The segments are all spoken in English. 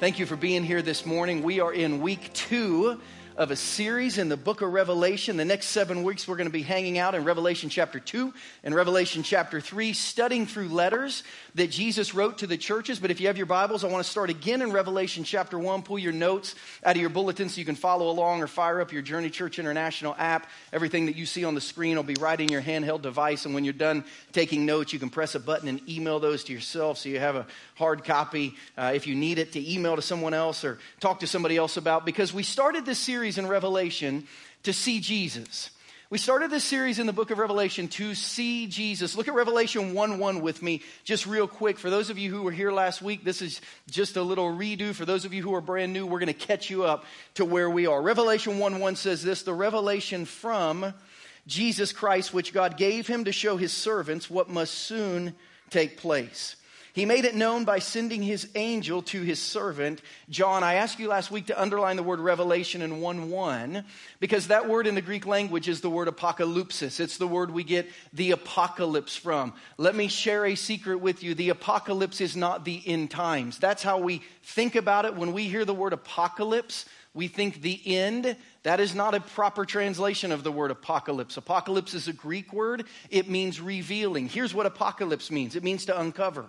Thank you for being here this morning. We are in week two of a series in the book of Revelation. The next seven weeks, we're going to be hanging out in Revelation chapter 2 and Revelation chapter 3, studying through letters that Jesus wrote to the churches. But if you have your Bibles, I want to start again in Revelation chapter 1. Pull your notes out of your bulletin so you can follow along or fire up your Journey Church International app. Everything that you see on the screen will be right in your handheld device. And when you're done taking notes, you can press a button and email those to yourself so you have a hard copy uh, if you need it to email to someone else or talk to somebody else about. Because we started this series in Revelation to see Jesus. We started this series in the book of Revelation to see Jesus. Look at Revelation 1 1 with me, just real quick. For those of you who were here last week, this is just a little redo. For those of you who are brand new, we're going to catch you up to where we are. Revelation 1 1 says this the revelation from Jesus Christ, which God gave him to show his servants what must soon take place. He made it known by sending his angel to his servant John. I asked you last week to underline the word revelation in 1 1 because that word in the Greek language is the word apocalypsis. It's the word we get the apocalypse from. Let me share a secret with you. The apocalypse is not the end times. That's how we think about it. When we hear the word apocalypse, we think the end. That is not a proper translation of the word apocalypse. Apocalypse is a Greek word, it means revealing. Here's what apocalypse means it means to uncover.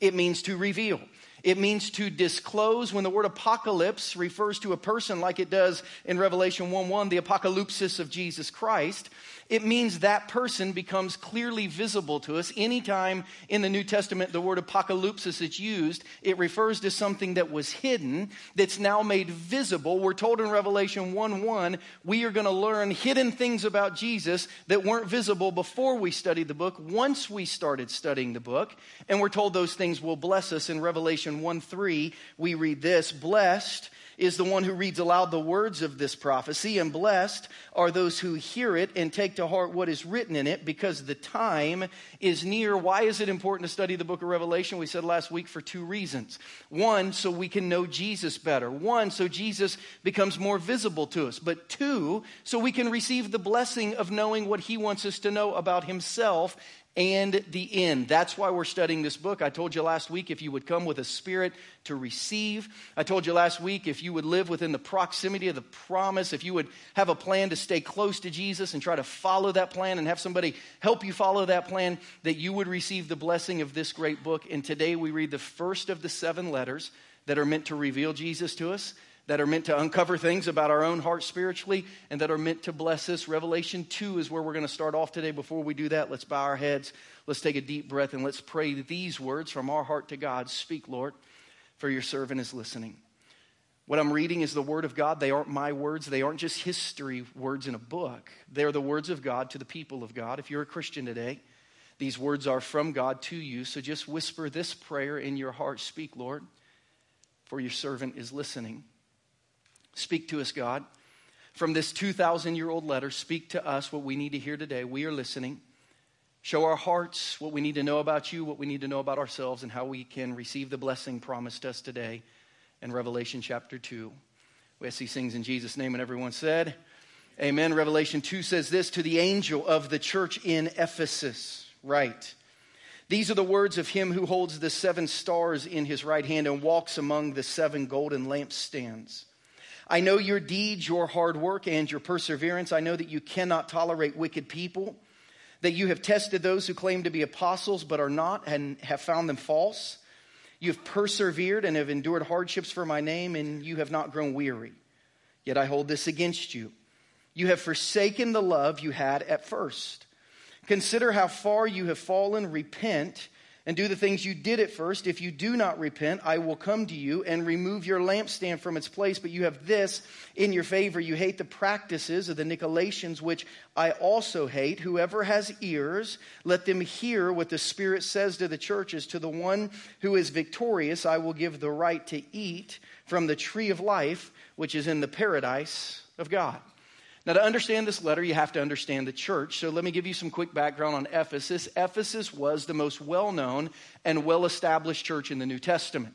It means to reveal. It means to disclose. When the word apocalypse refers to a person like it does in Revelation 1 1, the apocalypsis of Jesus Christ, it means that person becomes clearly visible to us. Anytime in the New Testament the word apocalypsis is used, it refers to something that was hidden that's now made visible. We're told in Revelation 1 1, we are going to learn hidden things about Jesus that weren't visible before we studied the book, once we started studying the book. And we're told those things will bless us. In Revelation 1 3, we read this Blessed is the one who reads aloud the words of this prophecy, and blessed are those who hear it and take to heart what is written in it, because the time is near. Why is it important to study the book of Revelation? We said last week for two reasons. One, so we can know Jesus better. One, so Jesus becomes more visible to us. But two, so we can receive the blessing of knowing what he wants us to know about himself and the end. That's why we're studying this book. I told you last week if you would come with a spirit to receive. I told you last week if you would live within the proximity of the promise, if you would have a plan to stay close to Jesus and try to follow that plan and have somebody help you follow that plan, that you would receive the blessing of this great book. And today we read the first of the seven letters that are meant to reveal Jesus to us that are meant to uncover things about our own heart spiritually and that are meant to bless us. Revelation 2 is where we're going to start off today. Before we do that, let's bow our heads, let's take a deep breath, and let's pray these words from our heart to God. Speak, Lord, for your servant is listening. What I'm reading is the Word of God. They aren't my words. They aren't just history words in a book. They're the words of God to the people of God. If you're a Christian today, these words are from God to you. So just whisper this prayer in your heart Speak, Lord, for your servant is listening. Speak to us, God. From this 2,000 year old letter, speak to us what we need to hear today. We are listening. Show our hearts what we need to know about you, what we need to know about ourselves, and how we can receive the blessing promised us today in Revelation chapter 2. We ask these things in Jesus' name, and everyone said, Amen. Revelation 2 says this to the angel of the church in Ephesus. Right. These are the words of him who holds the seven stars in his right hand and walks among the seven golden lampstands. I know your deeds, your hard work, and your perseverance. I know that you cannot tolerate wicked people, that you have tested those who claim to be apostles but are not and have found them false. You have persevered and have endured hardships for my name, and you have not grown weary. Yet I hold this against you. You have forsaken the love you had at first. Consider how far you have fallen. Repent and do the things you did at first. If you do not repent, I will come to you and remove your lampstand from its place. But you have this in your favor. You hate the practices of the Nicolaitans, which I also hate. Whoever has ears, let them hear what the Spirit says to the churches. To the one who is victorious, I will give the right to eat from the tree of life, which is in the paradise of God. Now, to understand this letter, you have to understand the church. So, let me give you some quick background on Ephesus. Ephesus was the most well known and well established church in the New Testament.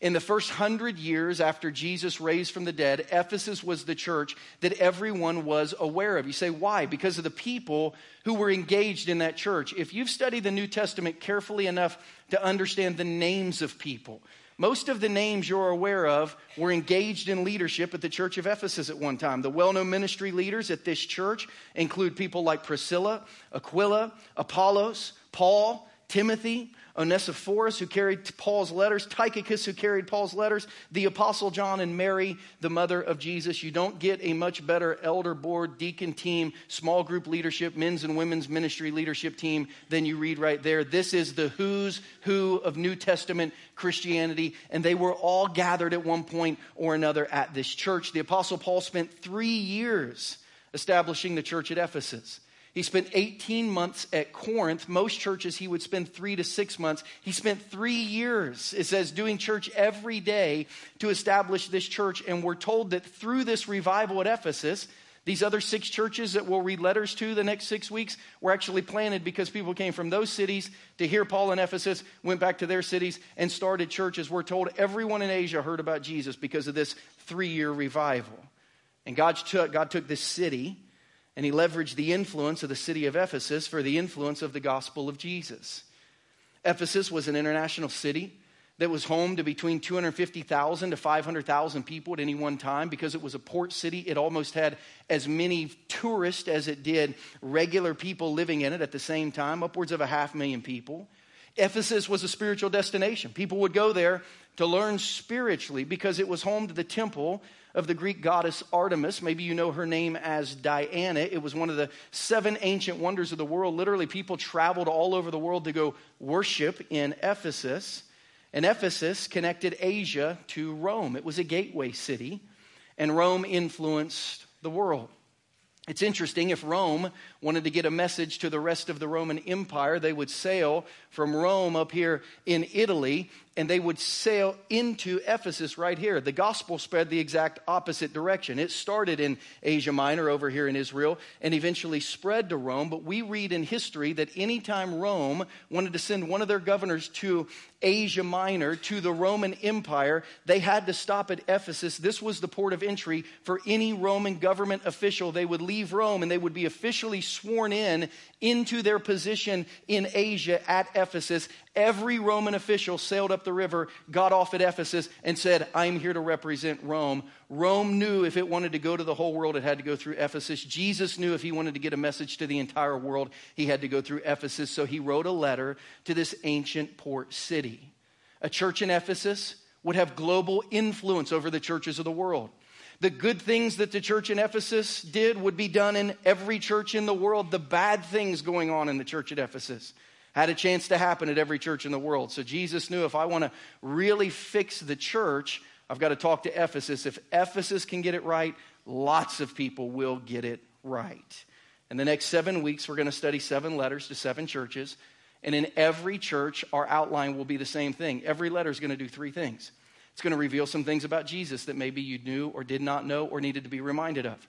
In the first hundred years after Jesus raised from the dead, Ephesus was the church that everyone was aware of. You say, why? Because of the people who were engaged in that church. If you've studied the New Testament carefully enough to understand the names of people, Most of the names you're aware of were engaged in leadership at the church of Ephesus at one time. The well known ministry leaders at this church include people like Priscilla, Aquila, Apollos, Paul, Timothy, Onesiphorus, who carried Paul's letters, Tychicus, who carried Paul's letters, the Apostle John, and Mary, the mother of Jesus. You don't get a much better elder board, deacon team, small group leadership, men's and women's ministry leadership team than you read right there. This is the who's who of New Testament Christianity, and they were all gathered at one point or another at this church. The Apostle Paul spent three years establishing the church at Ephesus. He spent 18 months at Corinth. Most churches, he would spend three to six months. He spent three years, it says, doing church every day to establish this church. And we're told that through this revival at Ephesus, these other six churches that we'll read letters to the next six weeks were actually planted because people came from those cities to hear Paul in Ephesus, went back to their cities, and started churches. We're told everyone in Asia heard about Jesus because of this three year revival. And God took, God took this city and he leveraged the influence of the city of Ephesus for the influence of the gospel of Jesus. Ephesus was an international city that was home to between 250,000 to 500,000 people at any one time because it was a port city. It almost had as many tourists as it did regular people living in it at the same time, upwards of a half million people. Ephesus was a spiritual destination. People would go there to learn spiritually because it was home to the temple of the Greek goddess Artemis. Maybe you know her name as Diana. It was one of the seven ancient wonders of the world. Literally, people traveled all over the world to go worship in Ephesus. And Ephesus connected Asia to Rome. It was a gateway city, and Rome influenced the world. It's interesting, if Rome wanted to get a message to the rest of the Roman Empire, they would sail from Rome up here in Italy and they would sail into Ephesus right here. The gospel spread the exact opposite direction. It started in Asia Minor over here in Israel and eventually spread to Rome. But we read in history that anytime Rome wanted to send one of their governors to Asia Minor, to the Roman Empire, they had to stop at Ephesus. This was the port of entry for any Roman government official. They would leave Rome and they would be officially sworn in into their position in Asia at Ephesus every Roman official sailed up the river, got off at Ephesus, and said, I'm here to represent Rome. Rome knew if it wanted to go to the whole world, it had to go through Ephesus. Jesus knew if he wanted to get a message to the entire world, he had to go through Ephesus. So he wrote a letter to this ancient port city. A church in Ephesus would have global influence over the churches of the world. The good things that the church in Ephesus did would be done in every church in the world. The bad things going on in the church at Ephesus had a chance to happen at every church in the world. So Jesus knew if I want to really fix the church, I've got to talk to Ephesus. If Ephesus can get it right, lots of people will get it right. In the next seven weeks, we're going to study seven letters to seven churches. And in every church, our outline will be the same thing. Every letter is going to do three things. It's going to reveal some things about Jesus that maybe you knew or did not know or needed to be reminded of.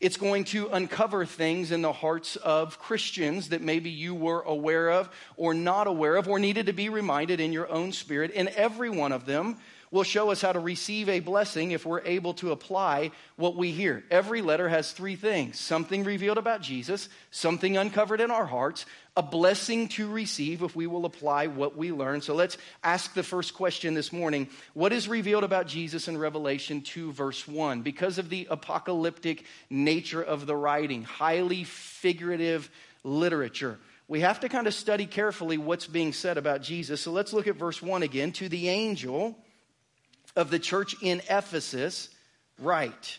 It's going to uncover things in the hearts of Christians that maybe you were aware of or not aware of or needed to be reminded in your own spirit. And every one of them will show us how to receive a blessing if we're able to apply what we hear. Every letter has three things something revealed about Jesus, something uncovered in our hearts, a blessing to receive if we will apply what we learn. So let's ask the first question this morning What is revealed about Jesus in Revelation 2, verse 1? Because of the apocalyptic nature of the writing, highly figurative literature. We have to kind of study carefully what's being said about Jesus. So let's look at verse 1 again. To the angel of the church in Ephesus, write.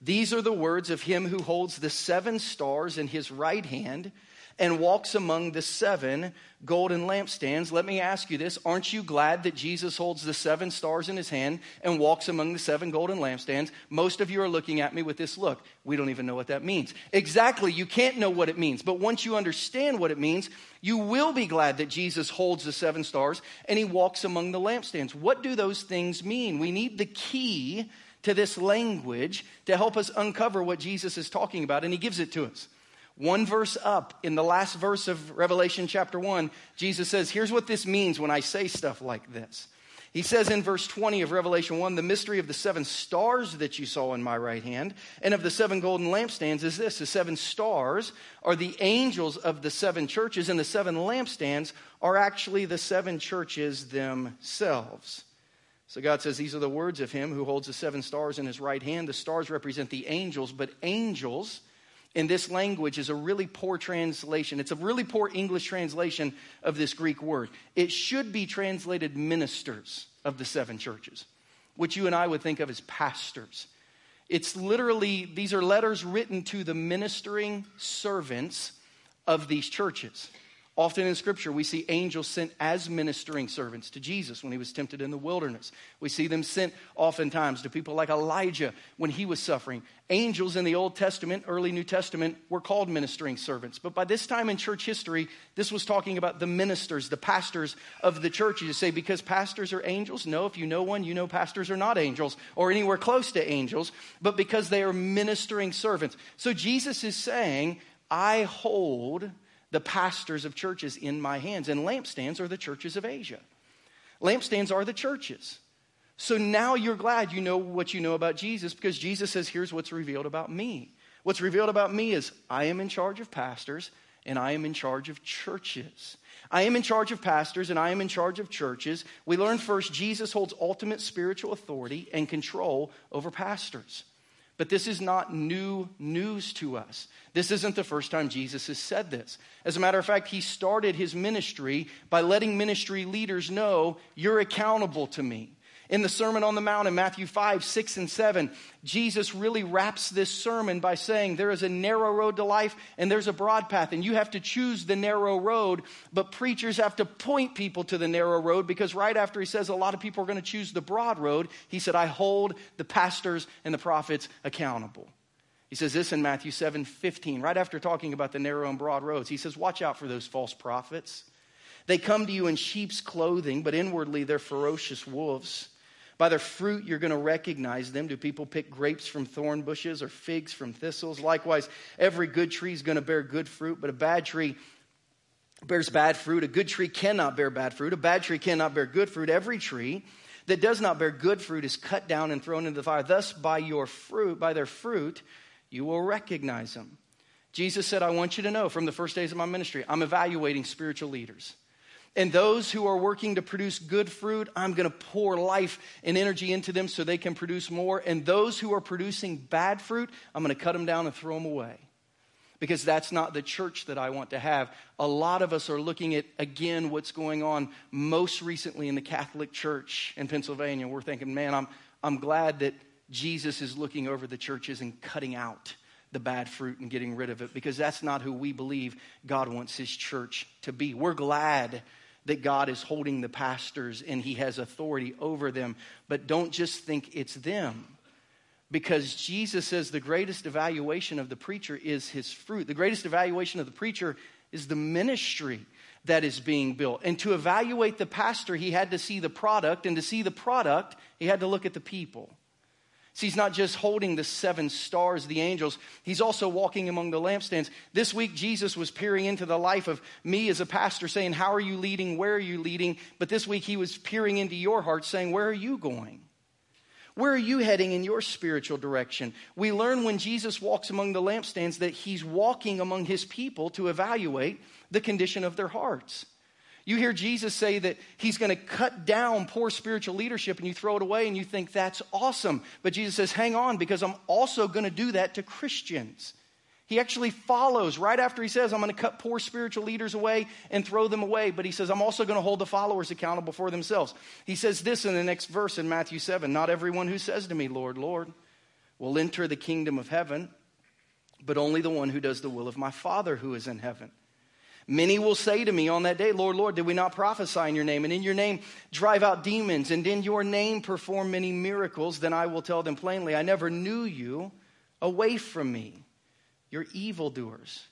These are the words of him who holds the seven stars in his right hand and walks among the seven golden lampstands. Let me ask you this Aren't you glad that Jesus holds the seven stars in his hand and walks among the seven golden lampstands? Most of you are looking at me with this look. We don't even know what that means. Exactly, you can't know what it means. But once you understand what it means, you will be glad that Jesus holds the seven stars and he walks among the lampstands. What do those things mean? We need the key to this language to help us uncover what Jesus is talking about, and he gives it to us. One verse up, in the last verse of Revelation chapter 1, Jesus says, Here's what this means when I say stuff like this. He says in verse 20 of Revelation 1 the mystery of the seven stars that you saw in my right hand and of the seven golden lampstands is this the seven stars are the angels of the seven churches, and the seven lampstands are actually the seven churches themselves. So God says, These are the words of him who holds the seven stars in his right hand. The stars represent the angels, but angels in this language is a really poor translation. It's a really poor English translation of this Greek word. It should be translated ministers of the seven churches, which you and I would think of as pastors. It's literally, these are letters written to the ministering servants of these churches. Often in Scripture, we see angels sent as ministering servants to Jesus when he was tempted in the wilderness. We see them sent oftentimes to people like Elijah when he was suffering. Angels in the Old Testament, early New Testament, were called ministering servants. But by this time in church history, this was talking about the ministers, the pastors of the church. You say, because pastors are angels? No, if you know one, you know pastors are not angels or anywhere close to angels, but because they are ministering servants. So Jesus is saying, I hold the pastors of churches in my hands. And lampstands are the churches of Asia. Lampstands are the churches. So now you're glad you know what you know about Jesus because Jesus says, Here's what's revealed about me. What's revealed about me is I am in charge of pastors and I am in charge of churches. I am in charge of pastors and I am in charge of churches. We learn first Jesus holds ultimate spiritual authority and control over pastors. But this is not new news to us. This isn't the first time Jesus has said this. As a matter of fact, he started his ministry by letting ministry leaders know, You're accountable to me. In the Sermon on the Mount in Matthew 5, 6, and 7, Jesus really wraps this sermon by saying there is a narrow road to life and there's a broad path, and you have to choose the narrow road, but preachers have to point people to the narrow road because right after he says a lot of people are going to choose the broad road, he said, I hold the pastors and the prophets accountable. He says this in Matthew 7 15, right after talking about the narrow and broad roads. He says, Watch out for those false prophets. They come to you in sheep's clothing, but inwardly they're ferocious wolves. By their fruit, you're going to recognize them. Do people pick grapes from thorn bushes or figs from thistles? Likewise, every good tree is going to bear good fruit, but a bad tree bears bad fruit. A good tree cannot bear bad fruit. A bad tree cannot bear good fruit. Every tree that does not bear good fruit is cut down and thrown into the fire. Thus, by your fruit, by their fruit, you will recognize them. Jesus said, I want you to know from the first days of my ministry, I'm evaluating spiritual leaders. And those who are working to produce good fruit, I'm going to pour life and energy into them so they can produce more. And those who are producing bad fruit, I'm going to cut them down and throw them away. Because that's not the church that I want to have. A lot of us are looking at, again, what's going on most recently in the Catholic Church in Pennsylvania. We're thinking, man, I'm, I'm glad that Jesus is looking over the churches and cutting out the bad fruit and getting rid of it because that's not who we believe God wants his church to be. We're glad that God is holding the pastors and he has authority over them, but don't just think it's them. Because Jesus says the greatest evaluation of the preacher is his fruit. The greatest evaluation of the preacher is the ministry that is being built. And to evaluate the pastor, he had to see the product, and to see the product, he had to look at the people. See, he's not just holding the seven stars, the angels, he's also walking among the lampstands. This week, Jesus was peering into the life of me as a pastor, saying, How are you leading? Where are you leading? But this week, he was peering into your heart, saying, Where are you going? Where are you heading in your spiritual direction? We learn when Jesus walks among the lampstands that he's walking among his people to evaluate the condition of their hearts. You hear Jesus say that he's going to cut down poor spiritual leadership and you throw it away and you think that's awesome. But Jesus says, hang on, because I'm also going to do that to Christians. He actually follows right after he says, I'm going to cut poor spiritual leaders away and throw them away. But he says, I'm also going to hold the followers accountable for themselves. He says this in the next verse in Matthew 7 Not everyone who says to me, Lord, Lord, will enter the kingdom of heaven, but only the one who does the will of my Father who is in heaven. Many will say to me on that day, Lord, Lord, did we not prophesy in your name? And in your name drive out demons, and in your name perform many miracles? Then I will tell them plainly, I never knew you. Away from me, you're evildoers.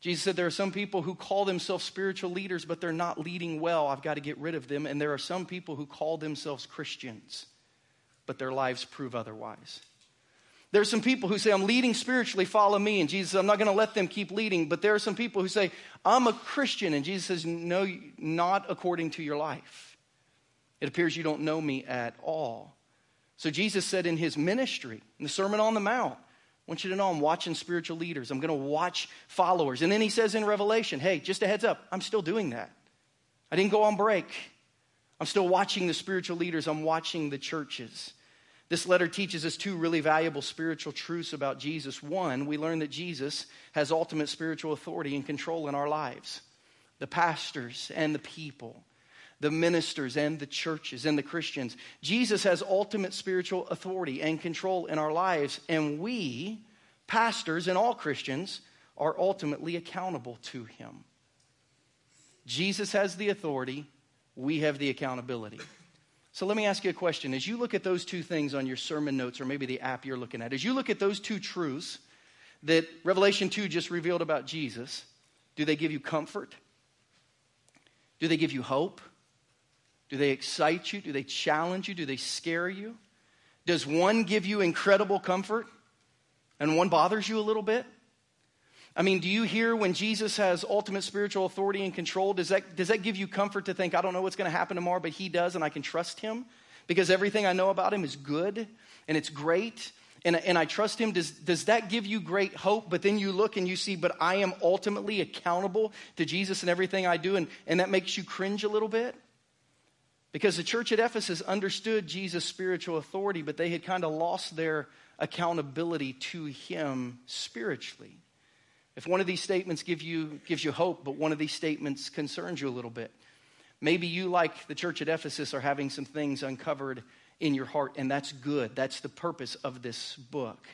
Jesus said there are some people who call themselves spiritual leaders, but they're not leading well. I've got to get rid of them. And there are some people who call themselves Christians, but their lives prove otherwise. There's some people who say, I'm leading spiritually, follow me. And Jesus I'm not going to let them keep leading. But there are some people who say, I'm a Christian. And Jesus says, No, not according to your life. It appears you don't know me at all. So Jesus said in his ministry, in the Sermon on the Mount, I want you to know I'm watching spiritual leaders. I'm going to watch followers. And then he says in Revelation, hey, just a heads up, I'm still doing that. I didn't go on break. I'm still watching the spiritual leaders, I'm watching the churches. This letter teaches us two really valuable spiritual truths about Jesus. One, we learn that Jesus has ultimate spiritual authority and control in our lives. The pastors and the people, the ministers and the churches and the Christians. Jesus has ultimate spiritual authority and control in our lives, and we, pastors and all Christians, are ultimately accountable to him. Jesus has the authority, we have the accountability. So let me ask you a question. As you look at those two things on your sermon notes or maybe the app you're looking at, as you look at those two truths that Revelation 2 just revealed about Jesus, do they give you comfort? Do they give you hope? Do they excite you? Do they challenge you? Do they scare you? Does one give you incredible comfort and one bothers you a little bit? I mean, do you hear when Jesus has ultimate spiritual authority and control? Does that, does that give you comfort to think, I don't know what's going to happen tomorrow, but He does and I can trust Him? Because everything I know about Him is good and it's great and, and I trust Him. Does, does that give you great hope? But then you look and you see, but I am ultimately accountable to Jesus and everything I do, and, and that makes you cringe a little bit? Because the church at Ephesus understood Jesus' spiritual authority, but they had kind of lost their accountability to Him spiritually. If one of these statements give you, gives you hope, but one of these statements concerns you a little bit, maybe you, like the church at Ephesus, are having some things uncovered in your heart, and that's good. That's the purpose of this book.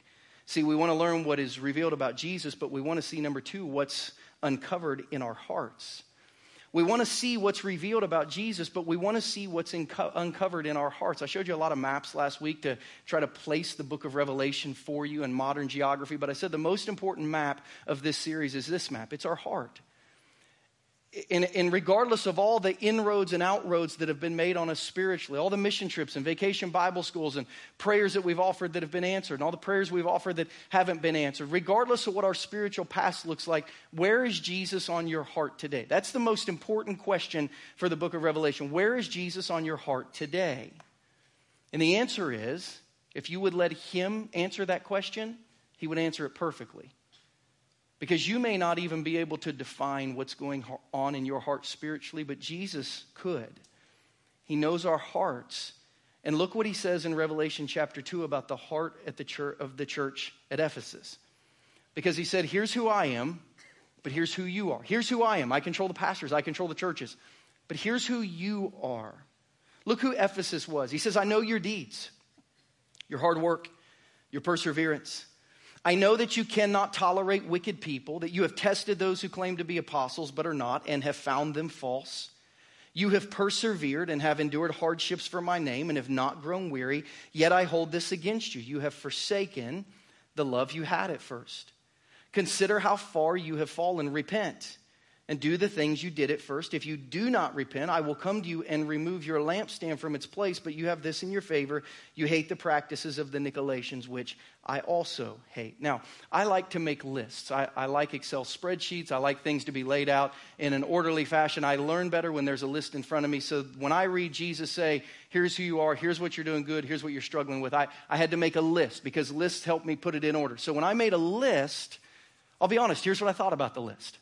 See, we want to learn what is revealed about Jesus, but we want to see, number two, what's uncovered in our hearts. We want to see what's revealed about Jesus, but we want to see what's inco- uncovered in our hearts. I showed you a lot of maps last week to try to place the book of Revelation for you in modern geography, but I said the most important map of this series is this map it's our heart and, and, regardless of all the inroads and outroads that have been made on us spiritually, all the mission trips and vacation Bible schools and prayers that we've offered that have been answered, and all the prayers we've offered that haven't been answered, regardless of what our spiritual past looks like, where is Jesus on your heart today? That's the most important question for the book of Revelation. Where is Jesus on your heart today? And the answer is if you would let Him answer that question, He would answer it perfectly. Because you may not even be able to define what's going on in your heart spiritually, but Jesus could. He knows our hearts. And look what he says in Revelation chapter 2 about the heart at the church, of the church at Ephesus. Because he said, Here's who I am, but here's who you are. Here's who I am. I control the pastors, I control the churches. But here's who you are. Look who Ephesus was. He says, I know your deeds, your hard work, your perseverance I know that you cannot tolerate wicked people, that you have tested those who claim to be apostles but are not, and have found them false. You have persevered and have endured hardships for my name and have not grown weary. Yet I hold this against you. You have forsaken the love you had at first. Consider how far you have fallen. Repent and do the things you did at first. If you do not repent, I will come to you and remove your lampstand from its place. But you have this in your favor. You hate the practices of the Nicolaitans, which I also hate. Now, I like to make lists. I, I, like Excel spreadsheets. I like things to be laid out in an orderly fashion. I learn better when there's a list in front of me. So when I read Jesus say, here's who you are, here's what you're doing good, here's what you're struggling with, I, I had to make a list because lists help me put it in order. So when I made a list, I'll be honest, here's what I thought about the list.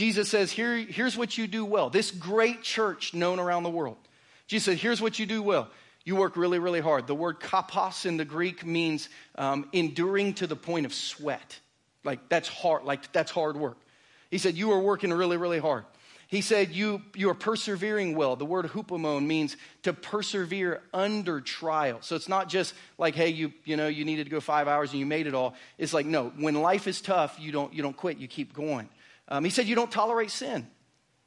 Jesus says, Here, here's what you do well. This great church known around the world. Jesus said, Here's what you do well. You work really, really hard. The word kapos in the Greek means um, enduring to the point of sweat. Like that's hard, like that's hard work. He said, You are working really, really hard. He said, You, you are persevering well. The word hupomone means to persevere under trial. So it's not just like, hey, you, you know, you needed to go five hours and you made it all. It's like, no, when life is tough, you don't, you don't quit, you keep going. Um, he said, You don't tolerate sin.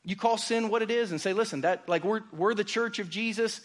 You call sin what it is and say, Listen, that, like, we're, we're the church of Jesus.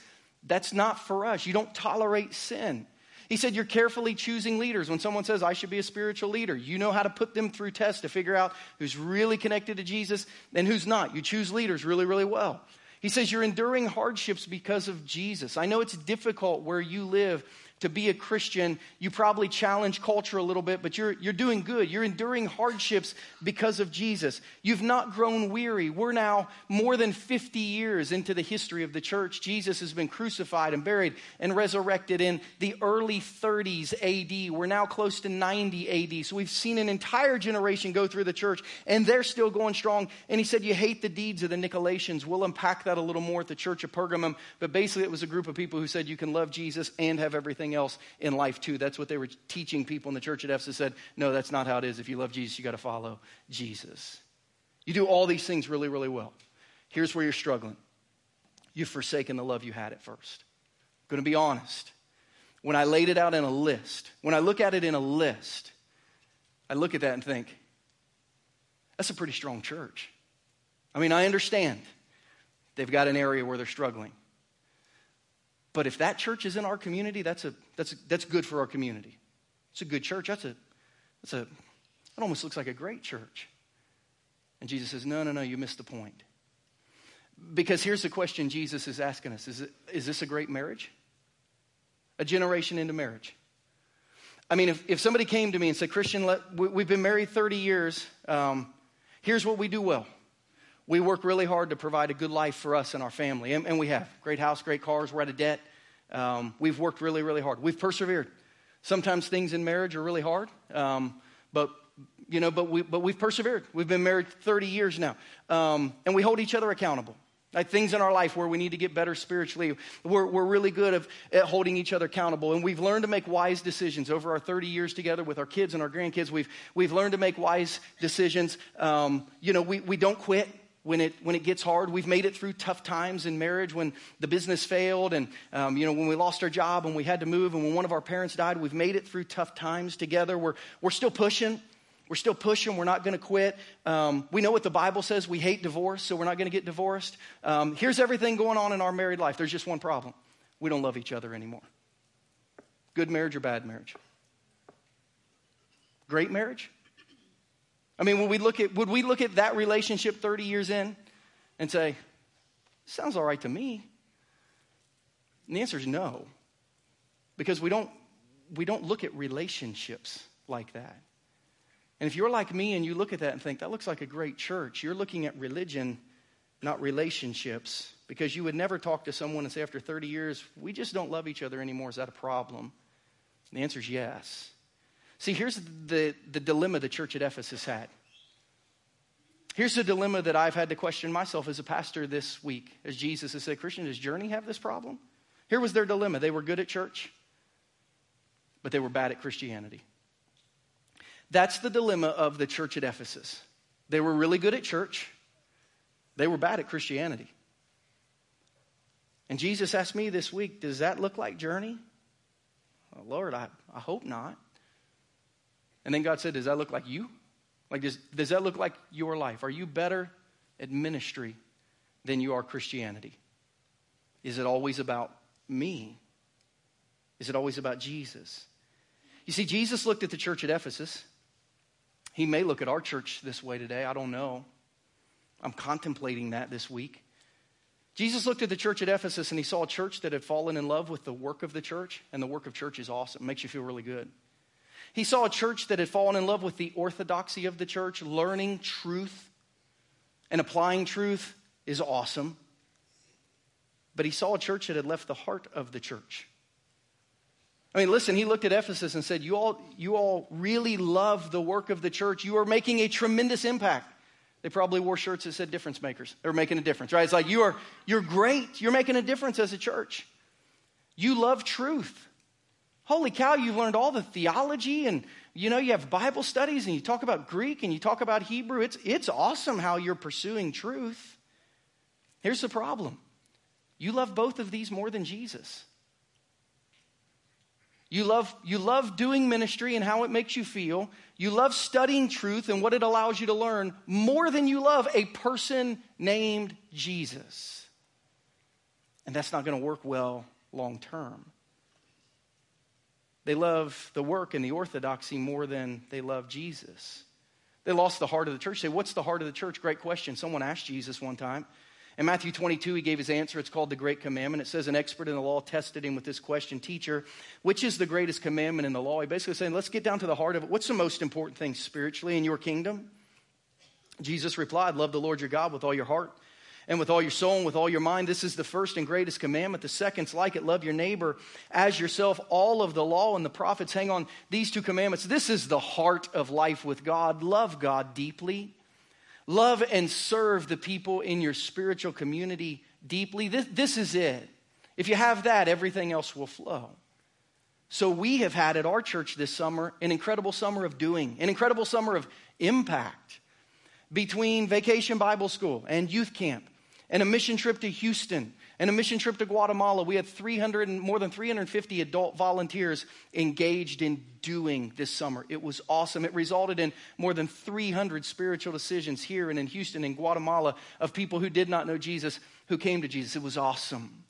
That's not for us. You don't tolerate sin. He said, You're carefully choosing leaders. When someone says, I should be a spiritual leader, you know how to put them through tests to figure out who's really connected to Jesus and who's not. You choose leaders really, really well. He says, You're enduring hardships because of Jesus. I know it's difficult where you live to be a Christian. You probably challenge culture a little bit, but you're, you're doing good. You're enduring hardships because of Jesus. You've not grown weary. We're now more than 50 years into the history of the church. Jesus has been crucified and buried and resurrected in the early 30s AD. We're now close to 90 AD. So we've seen an entire generation go through the church, and they're still going strong. And he said, You hate the deeds of the Nicolaitans. We'll unpack that a little more at the church of Pergamum. But basically, it was a group of people who said you can love Jesus and have everything else in life too. That's what they were teaching people in the church at Ephesus said, no, that's not how it is. If you love Jesus, you got to follow Jesus. You do all these things really, really well. Here's where you're struggling. You've forsaken the love you had at first. I'm going to be honest. When I laid it out in a list, when I look at it in a list, I look at that and think, that's a pretty strong church. I mean, I understand they've got an area where they're struggling. But if that church is in our community, that's, a, that's, a, that's good for our community. It's a good church. That's a, that's a, that almost looks like a great church. And Jesus says, no, no, no, you missed the point. Because here's the question Jesus is asking us is, it, is this a great marriage? A generation into marriage. I mean, if, if somebody came to me and said, Christian, let, we, have been married 30 years, um, here's what we do well we work really hard to provide a good life for us and our family. And, and we have great house, great cars, we're out of debt. Um, we've worked really, really hard. We've persevered. Sometimes things in marriage are really hard, um, but you know, but we but we've persevered. We've been married 30 years now, um, and we hold each other accountable. Like things in our life where we need to get better spiritually, we're, we're really good of, at holding each other accountable. And we've learned to make wise decisions over our 30 years together with our kids and our grandkids. We've, we've learned to make wise decisions. Um, you know, we, we don't quit when it, when it gets hard. We've made it through tough times in marriage when the business failed and, um, you know, when we lost our job and we had to move and when one of our parents died. We've made it through tough times together. We're, we're still pushing. We're still pushing. We're not going to quit. Um, we know what the Bible says. We hate divorce, so we're not going to get divorced. Um, here's everything going on in our married life. There's just one problem we don't love each other anymore. Good marriage or bad marriage? Great marriage? I mean, would we look at, would we look at that relationship 30 years in and say, sounds all right to me? And the answer is no. Because we don't, we don't look at relationships like that. And if you're like me and you look at that and think, that looks like a great church, you're looking at religion, not relationships, because you would never talk to someone and say, after 30 years, we just don't love each other anymore. Is that a problem? And the answer is yes. See, here's the, the dilemma the church at Ephesus had. Here's the dilemma that I've had to question myself as a pastor this week. As Jesus has said, Christian, does Journey have this problem? Here was their dilemma. They were good at church, but they were bad at Christianity. That's the dilemma of the church at Ephesus. They were really good at church, they were bad at Christianity. And Jesus asked me this week, does that look like Journey? Well, Lord, I, I hope not. And then God said, Does that look like you? Like, does, does that look like your life? Are you better at ministry than you are Christianity? Is it always about me? Is it always about Jesus? You see, Jesus looked at the church at Ephesus. He may look at our church this way today. I don't know. I'm contemplating that this week. Jesus looked at the church at Ephesus and he saw a church that had fallen in love with the work of the church, and the work of church is awesome. It makes you feel really good. He saw a church that had fallen in love with the orthodoxy of the church, learning truth and applying truth is awesome. But he saw a church that had left the heart of the church. I mean, listen, he looked at Ephesus and said, You all, you all really love the work of the church. You are making a tremendous impact. They probably wore shirts that said difference makers. They were making a difference, right? It's like you are you're great. You're making a difference as a church. You love truth holy cow, you've learned all the theology and you know, you have Bible studies and you talk about Greek and you talk about Hebrew. It's, it's awesome how you're pursuing truth. Here's the problem you love both of these more than Jesus. You love, you love doing ministry and how it makes you feel. You love studying truth and what it allows you to learn more than you love a person named Jesus. And that's not going to work well long term. They love the work and the orthodoxy more than they love Jesus. They lost the heart of the church. Say, what's the heart of the church? Great question. Someone asked Jesus one time. In Matthew 22, he gave his answer. It's called the Great Commandment. It says, An expert in the law tested him with this question Teacher, which is the greatest commandment in the law? He basically saying, Let's get down to the heart of it. What's the most important thing spiritually in your kingdom? Jesus replied, Love the Lord your God with all your heart and with all your soul and with all your mind. This is the first and greatest commandment. The second's like it love your neighbor as yourself. All of the law and the prophets hang on these two commandments. This is the heart of life with God. Love God deeply Love and serve the people in your spiritual community deeply. This, this is it. If you have that, everything else will flow. So, we have had at our church this summer an incredible summer of doing, an incredible summer of impact between Vacation Bible School and youth camp and a mission trip to Houston and a mission trip to Guatemala. We had 300 and more than 350 adult volunteers engaged in doing this summer. It was awesome. It resulted in more than 300 spiritual decisions here and in Houston and Guatemala of people who did not know Jesus who came to Jesus. It was awesome.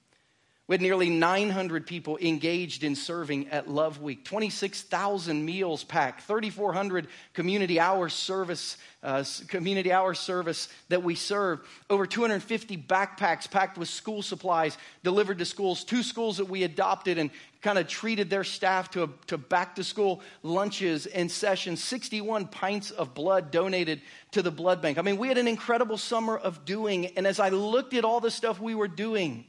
We had nearly 900 people engaged in serving at Love Week, 26,000 meals packed, 3,400 community hour service, uh, community hour service that we served, over 250 backpacks packed with school supplies delivered to schools, two schools that we adopted and kind of treated their staff to, a, to back to school lunches and sessions, 61 pints of blood donated to the blood bank. I mean, we had an incredible summer of doing, and as I looked at all the stuff we were doing,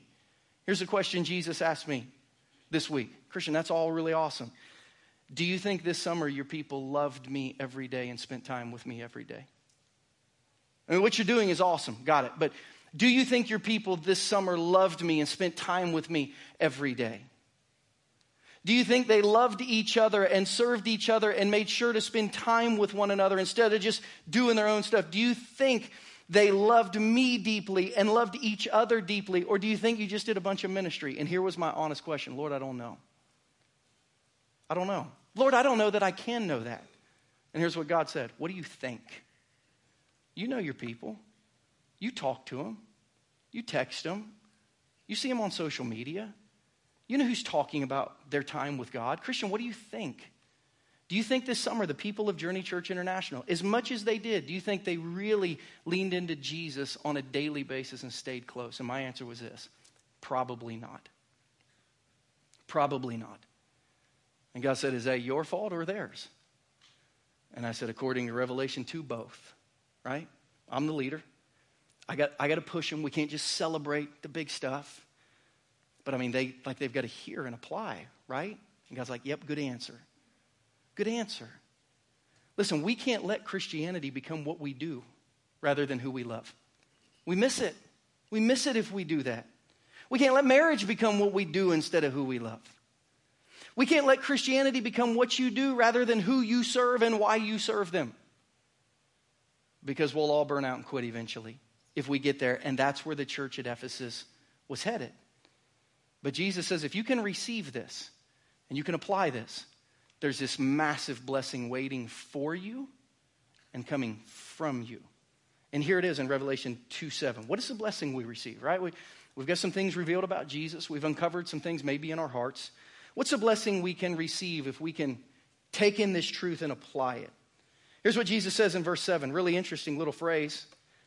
Here's a question Jesus asked me this week Christian, that's all really awesome. Do you think this summer your people loved me every day and spent time with me every day? I mean, what you're doing is awesome, got it. But do you think your people this summer loved me and spent time with me every day? Do you think they loved each other and served each other and made sure to spend time with one another instead of just doing their own stuff? Do you think they loved me deeply and loved each other deeply? Or do you think you just did a bunch of ministry? And here was my honest question Lord, I don't know. I don't know. Lord, I don't know that I can know that. And here's what God said What do you think? You know your people. You talk to them. You text them. You see them on social media. You know who's talking about their time with God. Christian, what do you think? Do you think this summer the people of Journey Church International, as much as they did, do you think they really leaned into Jesus on a daily basis and stayed close? And my answer was this probably not. Probably not. And God said, Is that your fault or theirs? And I said, According to Revelation 2, both, right? I'm the leader. I got, I got to push them. We can't just celebrate the big stuff. But I mean, they, like they've got to hear and apply, right? And God's like, Yep, good answer. Good answer. Listen, we can't let Christianity become what we do rather than who we love. We miss it. We miss it if we do that. We can't let marriage become what we do instead of who we love. We can't let Christianity become what you do rather than who you serve and why you serve them. Because we'll all burn out and quit eventually if we get there. And that's where the church at Ephesus was headed. But Jesus says if you can receive this and you can apply this, there's this massive blessing waiting for you and coming from you. And here it is in Revelation 2 7. What is the blessing we receive, right? We, we've got some things revealed about Jesus. We've uncovered some things maybe in our hearts. What's the blessing we can receive if we can take in this truth and apply it? Here's what Jesus says in verse 7. Really interesting little phrase.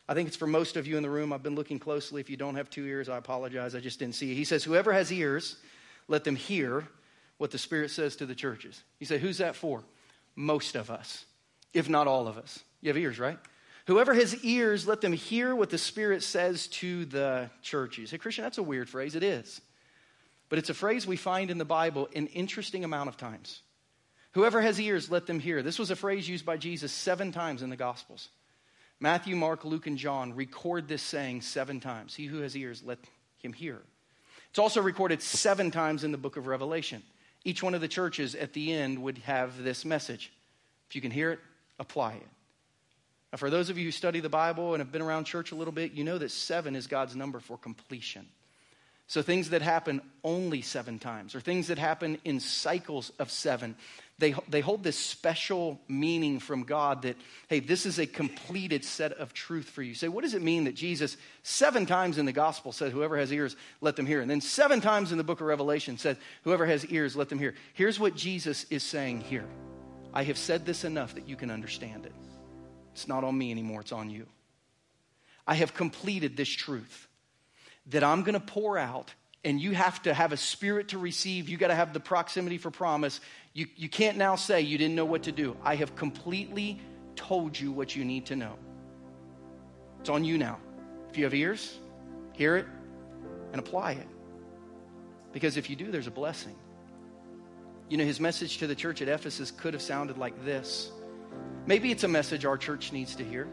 I think it's for most of you in the room. I've been looking closely. If you don't have two ears, I apologize. I just didn't see it. He says, Whoever has ears, let them hear what the Spirit says to the churches. You say, who's that for? Most of us, if not all of us. You have ears, right? Whoever has ears, let them hear what the Spirit says to the churches. Hey, Christian, that's a weird phrase. It is. But it's a phrase we find in the Bible an interesting amount of times. Whoever has ears, let them hear. This was a phrase used by Jesus seven times in the Gospels. Matthew, Mark, Luke, and John record this saying seven times. He who has ears, let him hear. It's also recorded seven times in the book of Revelation. Each one of the churches at the end would have this message. If you can hear it, apply it. Now, for those of you who study the Bible and have been around church a little bit, you know that seven is God's number for completion. So, things that happen only seven times, or things that happen in cycles of seven, they, they hold this special meaning from God that, hey, this is a completed set of truth for you. Say, what does it mean that Jesus, seven times in the gospel, said, Whoever has ears, let them hear? And then seven times in the book of Revelation said, Whoever has ears, let them hear. Here's what Jesus is saying here I have said this enough that you can understand it. It's not on me anymore, it's on you. I have completed this truth. that I'm going to pour out, and you have to have a spirit to receive. You got to have the proximity for promise. You, you can't now say you didn't know what to do. I have completely told you what you need to know. It's on you now. If you have ears, hear it and apply it. Because if you do, there's a blessing. You know, his message to the church at Ephesus could have sounded like this. Maybe it's a message our church needs to hear.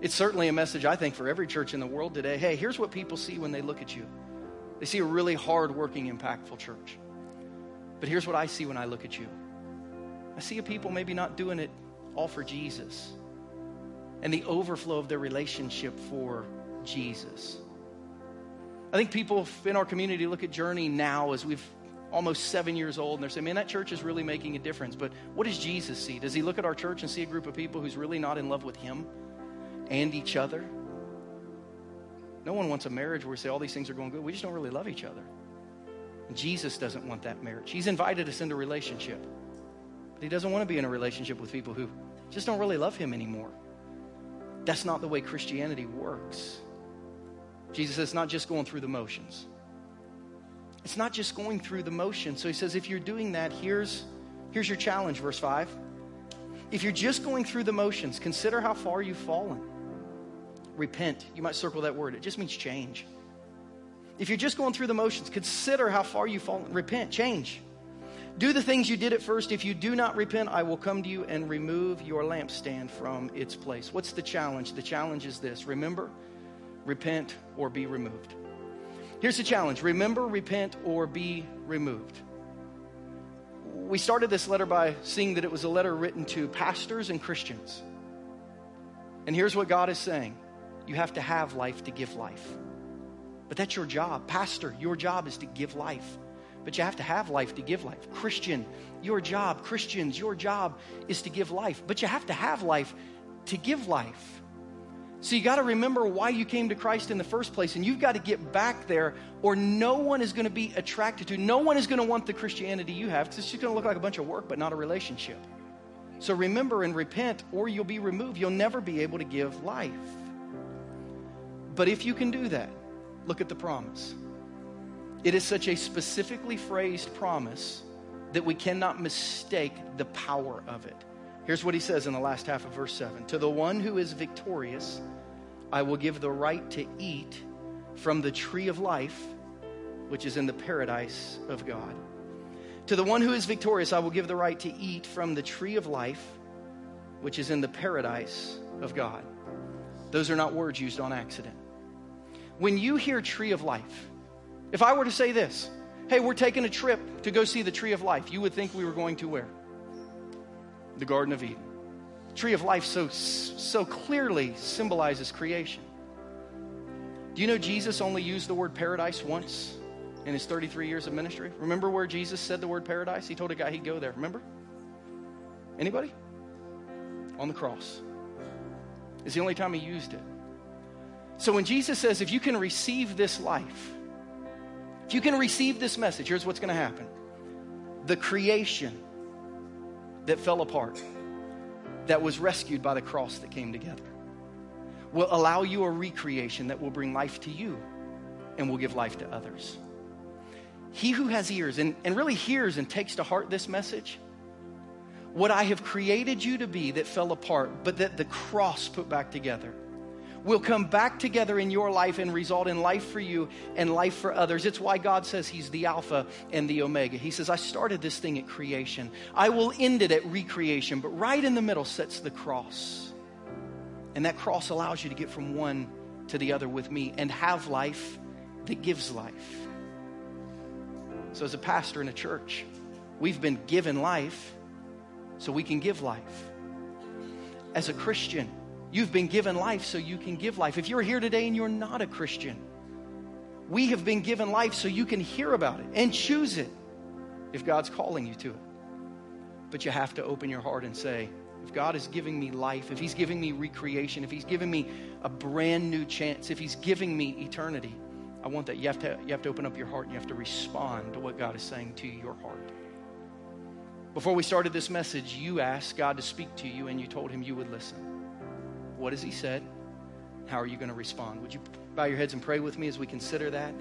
It's certainly a message, I think, for every church in the world today. Hey, here's what people see when they look at you they see a really hard working, impactful church. But here's what I see when I look at you I see a people maybe not doing it all for Jesus and the overflow of their relationship for Jesus. I think people in our community look at Journey now as we've almost seven years old and they're saying, man, that church is really making a difference. But what does Jesus see? Does he look at our church and see a group of people who's really not in love with him and each other? No one wants a marriage where we say all these things are going good. We just don't really love each other. And Jesus doesn't want that marriage. He's invited us into relationship. But he doesn't want to be in a relationship with people who just don't really love him anymore. That's not the way Christianity works. Jesus says not just going through the motions. It's not just going through the motions. So he says, if you're doing that, here's, here's your challenge, verse 5. If you're just going through the motions, consider how far you've fallen. Repent. You might circle that word, it just means change. If you're just going through the motions, consider how far you've fallen. Repent, change. Do the things you did at first. If you do not repent, I will come to you and remove your lampstand from its place. What's the challenge? The challenge is this remember, repent, or be removed. Here's the challenge remember, repent, or be removed. We started this letter by seeing that it was a letter written to pastors and Christians. And here's what God is saying you have to have life to give life. But that's your job. Pastor, your job is to give life. But you have to have life to give life. Christian, your job, Christians, your job is to give life. But you have to have life to give life. So you got to remember why you came to Christ in the first place, and you've got to get back there, or no one is going to be attracted to, no one is going to want the Christianity you have, because it's just going to look like a bunch of work, but not a relationship. So remember and repent, or you'll be removed. You'll never be able to give life. But if you can do that, look at the promise. It is such a specifically phrased promise that we cannot mistake the power of it. Here's what he says in the last half of verse 7 To the one who is victorious, I will give the right to eat from the tree of life, which is in the paradise of God. To the one who is victorious, I will give the right to eat from the tree of life, which is in the paradise of God. Those are not words used on accident. When you hear tree of life, if I were to say this, hey, we're taking a trip to go see the tree of life, you would think we were going to where? The Garden of Eden. Tree of life so, so clearly symbolizes creation. Do you know Jesus only used the word paradise once in his 33 years of ministry? Remember where Jesus said the word paradise? He told a guy he'd go there. Remember? Anybody? On the cross. It's the only time he used it. So when Jesus says, if you can receive this life, if you can receive this message, here's what's going to happen the creation that fell apart, that was rescued by the cross that came together, will allow you a recreation that will bring life to you and will give life to others. He who has ears and, and really hears and takes to heart this message, what I have created you to be that fell apart, but that the cross put back together will come back together in your life and result in life for you and life for others. It's why God says He's the Alpha and the Omega. He says, I started this thing at creation, I will end it at recreation, but right in the middle sits the cross. And that cross allows you to get from one to the other with me and have life that gives life. So, as a pastor in a church, we've been given life so we can give life. As a Christian, You've been given life so you can give life. If you're here today and you're not a Christian, we have been given life so you can hear about it and choose it if God's calling you to it. But you have to open your heart and say, if God is giving me life, if He's giving me recreation, if He's giving me a brand new chance, if He's giving me eternity, I want that. You have to, you have to open up your heart and you have to respond to what God is saying to your heart. Before we started this message, you asked God to speak to you and you told Him you would listen. What has He said? How are you going to respond? Would you bow your heads and pray with me as we consider that?